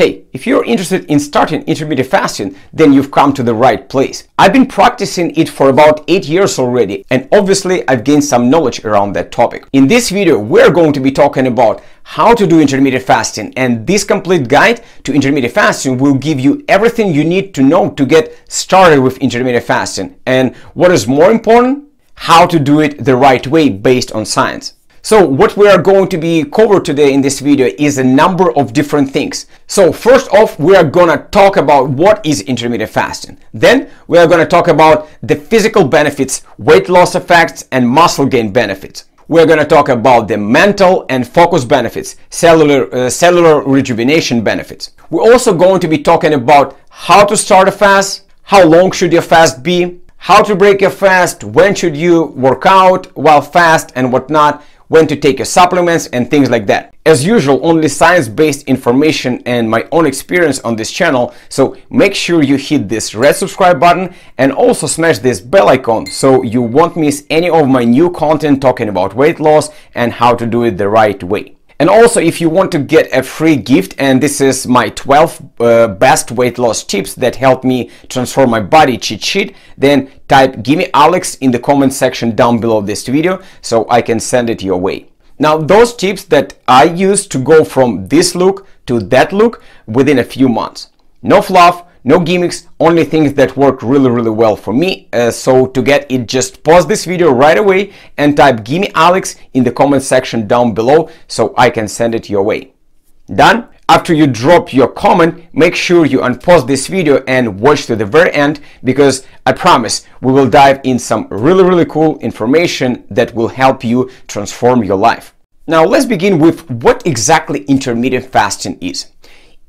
Hey, if you're interested in starting intermittent fasting, then you've come to the right place. I've been practicing it for about 8 years already, and obviously I've gained some knowledge around that topic. In this video, we're going to be talking about how to do intermittent fasting, and this complete guide to intermittent fasting will give you everything you need to know to get started with intermittent fasting. And what is more important, how to do it the right way based on science. So what we are going to be covered today in this video is a number of different things. So first off, we are gonna talk about what is intermittent fasting. Then we are gonna talk about the physical benefits, weight loss effects, and muscle gain benefits. We're going to talk about the mental and focus benefits, cellular, uh, cellular rejuvenation benefits. We're also going to be talking about how to start a fast, how long should your fast be, how to break your fast, when should you work out while fast and whatnot, when to take your supplements and things like that. As usual, only science-based information and my own experience on this channel, so make sure you hit this red subscribe button and also smash this bell icon so you won't miss any of my new content talking about weight loss and how to do it the right way. And also, if you want to get a free gift, and this is my 12 uh, best weight loss tips that help me transform my body cheat sheet, then type gimme Alex in the comment section down below this video so I can send it your way. Now, those tips that I use to go from this look to that look within a few months. No fluff, no gimmicks, only things that work really, really well for me. Uh, so to get it, just pause this video right away and type gimme Alex in the comment section down below so I can send it your way. Done? After you drop your comment, make sure you unpause this video and watch to the very end because I promise we will dive in some really, really cool information that will help you transform your life. Now let's begin with what exactly intermittent fasting is.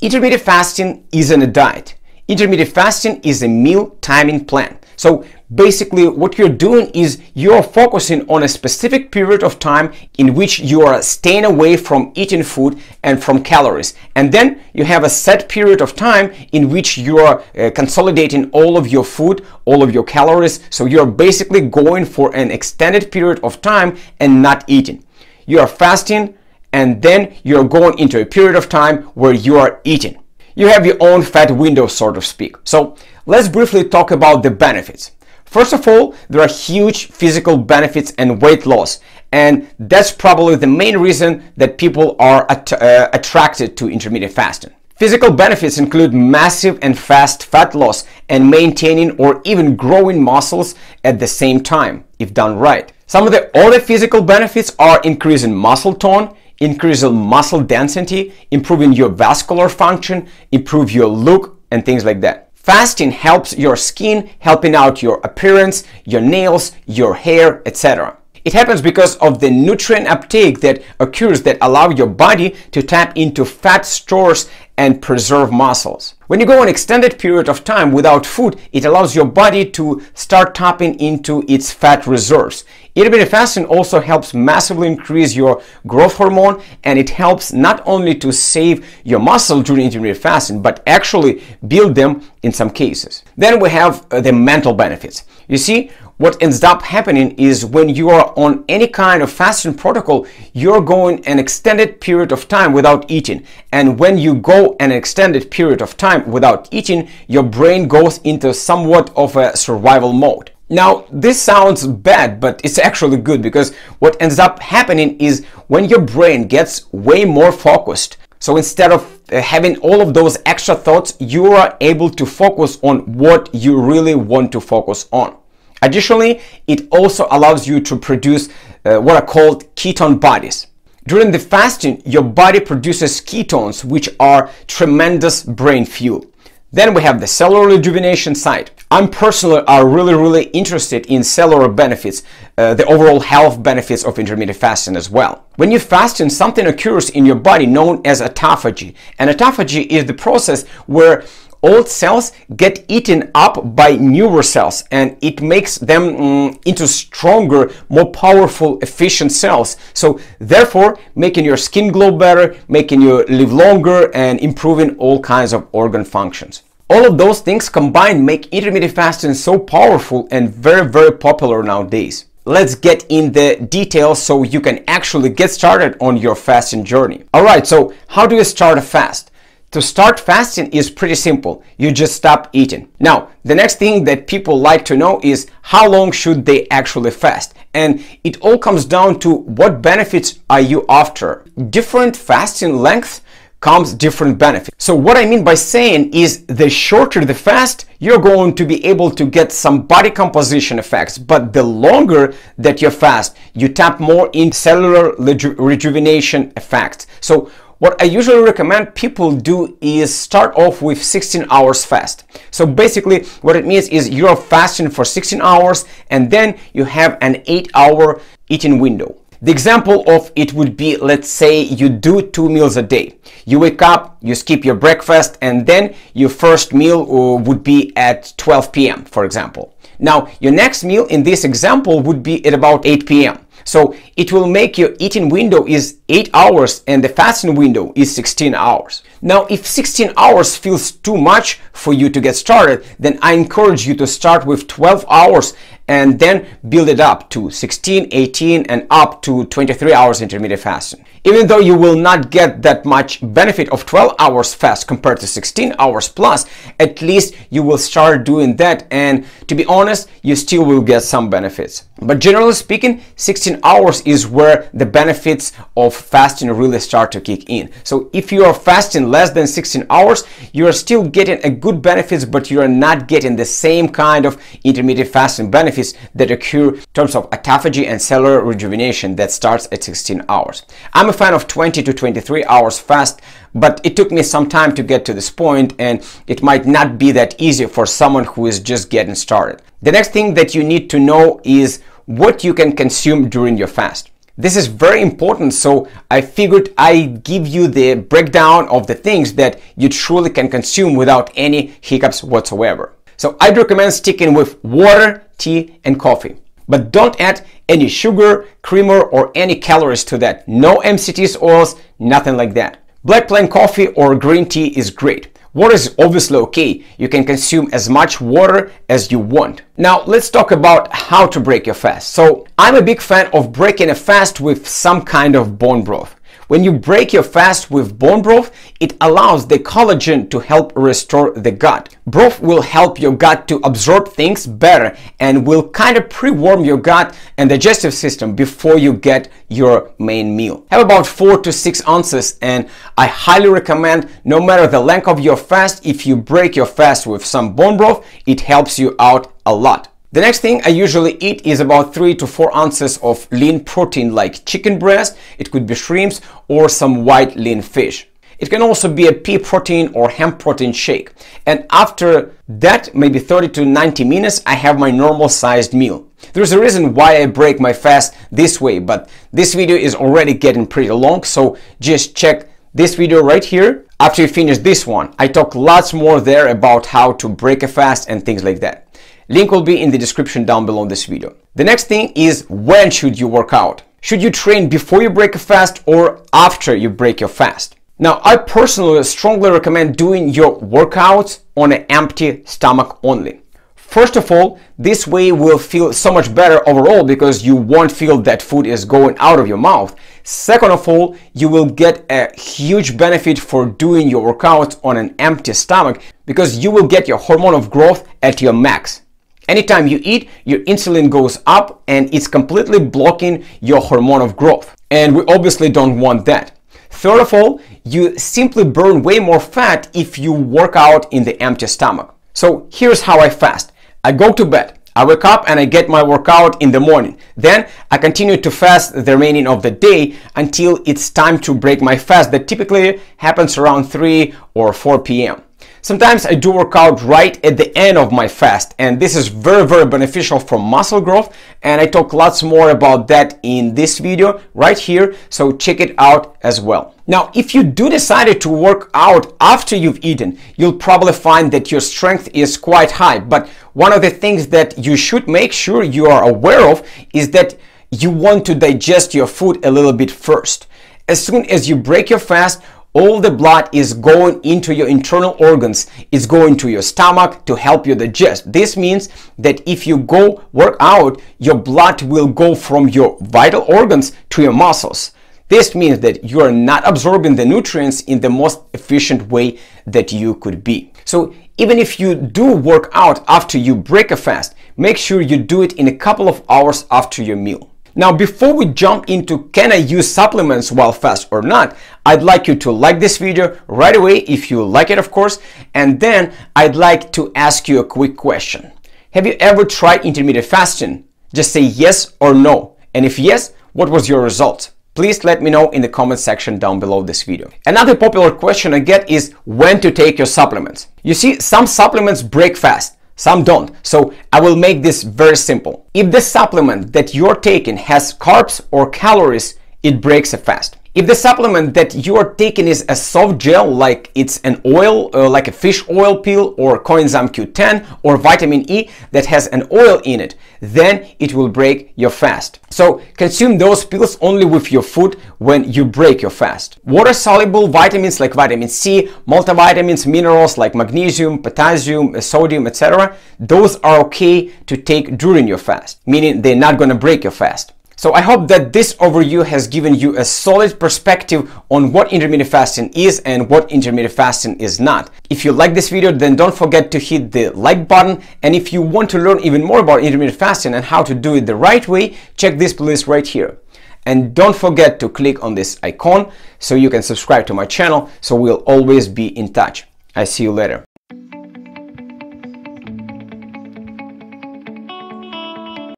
Intermittent fasting isn't a diet. Intermittent fasting is a meal timing plan. So basically what you're doing is you're focusing on a specific period of time in which you are staying away from eating food and from calories. And then you have a set period of time in which you are uh, consolidating all of your food, all of your calories. So you're basically going for an extended period of time and not eating. You are fasting and then you're going into a period of time where you are eating you have your own fat window, so to speak. So let's briefly talk about the benefits. First of all, there are huge physical benefits and weight loss, and that's probably the main reason that people are at, uh, attracted to intermittent fasting. Physical benefits include massive and fast fat loss and maintaining or even growing muscles at the same time, if done right. Some of the other physical benefits are increasing muscle tone, increasing muscle density, improving your vascular function, improve your look, and things like that. Fasting helps your skin, helping out your appearance, your nails, your hair, etc. It happens because of the nutrient uptake that occurs that allow your body to tap into fat stores and preserve muscles. When you go an extended period of time without food, it allows your body to start tapping into its fat reserves. Intermittent fasting also helps massively increase your growth hormone and it helps not only to save your muscle during intermittent fasting, but actually build them in some cases. Then we have uh, the mental benefits. You see, what ends up happening is when you are on any kind of fasting protocol, you're going an extended period of time without eating. And when you go an extended period of time without eating, your brain goes into somewhat of a survival mode. Now, this sounds bad, but it's actually good because what ends up happening is when your brain gets way more focused, so instead of uh, having all of those extra thoughts, you are able to focus on what you really want to focus on. Additionally, it also allows you to produce uh, what are called ketone bodies. During the fasting, your body produces ketones, which are tremendous brain fuel. Then we have the cellular rejuvenation side. I'm personally are really, really interested in cellular benefits, uh, the overall health benefits of intermittent fasting as well. When you fast something occurs in your body known as autophagy. And autophagy is the process where old cells get eaten up by newer cells and it makes them um, into stronger more powerful efficient cells. So therefore making your skin glow better making you live longer and improving all kinds of organ functions. All of those things combined make intermittent fasting so powerful and very very popular nowadays. Let's get in the details so you can actually get started on your fasting journey. All right so how do you start a fast To start fasting is pretty simple. You just stop eating. Now, the next thing that people like to know is how long should they actually fast? And it all comes down to what benefits are you after? Different fasting length comes different benefits. So what I mean by saying is the shorter the fast, you're going to be able to get some body composition effects. But the longer that you fast, you tap more in cellular reju rejuvenation effects. So what I usually recommend people do is start off with 16 hours fast. So basically what it means is you're fasting for 16 hours and then you have an 8 hour eating window. The example of it would be, let's say you do two meals a day. You wake up, you skip your breakfast, and then your first meal uh, would be at 12 p.m., for example. Now, your next meal in this example would be at about 8 p.m. So it will make your eating window is 8 hours and the fasting window is 16 hours. Now, if 16 hours feels too much for you to get started, then I encourage you to start with 12 hours and then build it up to 16, 18, and up to 23 hours intermittent fasting. Even though you will not get that much benefit of 12 hours fast compared to 16 hours plus, at least you will start doing that. And to be honest, you still will get some benefits. But generally speaking, 16 hours is where the benefits of fasting really start to kick in. So if you are fasting less than 16 hours, you are still getting a good benefits, but you are not getting the same kind of intermittent fasting benefits that occur in terms of autophagy and cellular rejuvenation that starts at 16 hours. I'm a fan of 20 to 23 hours fast, but it took me some time to get to this point and it might not be that easy for someone who is just getting started. The next thing that you need to know is what you can consume during your fast. This is very important, so I figured I give you the breakdown of the things that you truly can consume without any hiccups whatsoever. So I'd recommend sticking with water, tea, and coffee. But don't add any sugar, creamer, or any calories to that. No MCTs oils, nothing like that. Black plain coffee or green tea is great. Water is obviously okay. You can consume as much water as you want. Now let's talk about how to break your fast. So I'm a big fan of breaking a fast with some kind of bone broth. When you break your fast with bone broth, it allows the collagen to help restore the gut. Broth will help your gut to absorb things better and will kind of pre-warm your gut and digestive system before you get your main meal. Have about 4 to 6 ounces and I highly recommend no matter the length of your fast, if you break your fast with some bone broth, it helps you out a lot. The next thing I usually eat is about 3 to 4 ounces of lean protein like chicken breast, it could be shrimps or some white lean fish. It can also be a pea protein or hemp protein shake. And after that, maybe 30 to 90 minutes, I have my normal sized meal. There's a reason why I break my fast this way, but this video is already getting pretty long, so just check this video right here. After you finish this one, I talk lots more there about how to break a fast and things like that. Link will be in the description down below this video. The next thing is when should you work out? Should you train before you break a fast or after you break your fast? Now, I personally strongly recommend doing your workouts on an empty stomach only. First of all, this way will feel so much better overall because you won't feel that food is going out of your mouth. Second of all, you will get a huge benefit for doing your workouts on an empty stomach because you will get your hormone of growth at your max. Anytime you eat, your insulin goes up and it's completely blocking your hormone of growth. And we obviously don't want that. Third of all, you simply burn way more fat if you work out in the empty stomach. So here's how I fast. I go to bed. I wake up and I get my workout in the morning. Then I continue to fast the remaining of the day until it's time to break my fast that typically happens around 3 or 4 p.m. Sometimes I do work out right at the end of my fast and this is very very beneficial for muscle growth and I talk lots more about that in this video right here so check it out as well. Now if you do decide to work out after you've eaten you'll probably find that your strength is quite high but one of the things that you should make sure you are aware of is that you want to digest your food a little bit first. As soon as you break your fast all the blood is going into your internal organs is going to your stomach to help you digest this means that if you go work out your blood will go from your vital organs to your muscles This means that you are not absorbing the nutrients in the most efficient way that you could be. So even if you do work out after you break a fast, make sure you do it in a couple of hours after your meal. Now, before we jump into can I use supplements while fast or not, I'd like you to like this video right away if you like it, of course, and then I'd like to ask you a quick question. Have you ever tried intermittent fasting? Just say yes or no. And if yes, what was your result? Please let me know in the comment section down below this video. Another popular question I get is when to take your supplements. You see, some supplements break fast some don't. So I will make this very simple. If the supplement that you're taking has carbs or calories, it breaks a fast. If the supplement that you are taking is a soft gel, like it's an oil, uh, like a fish oil pill or coenzyme Q10 or vitamin E that has an oil in it, then it will break your fast. So consume those pills only with your food when you break your fast. Water soluble vitamins like vitamin C, multivitamins, minerals like magnesium, potassium, sodium, etc. Those are okay to take during your fast, meaning they're not gonna break your fast. So I hope that this overview has given you a solid perspective on what intermittent fasting is and what intermittent fasting is not. If you like this video, then don't forget to hit the like button. And if you want to learn even more about intermittent fasting and how to do it the right way, check this playlist right here. And don't forget to click on this icon so you can subscribe to my channel so we'll always be in touch. I see you later.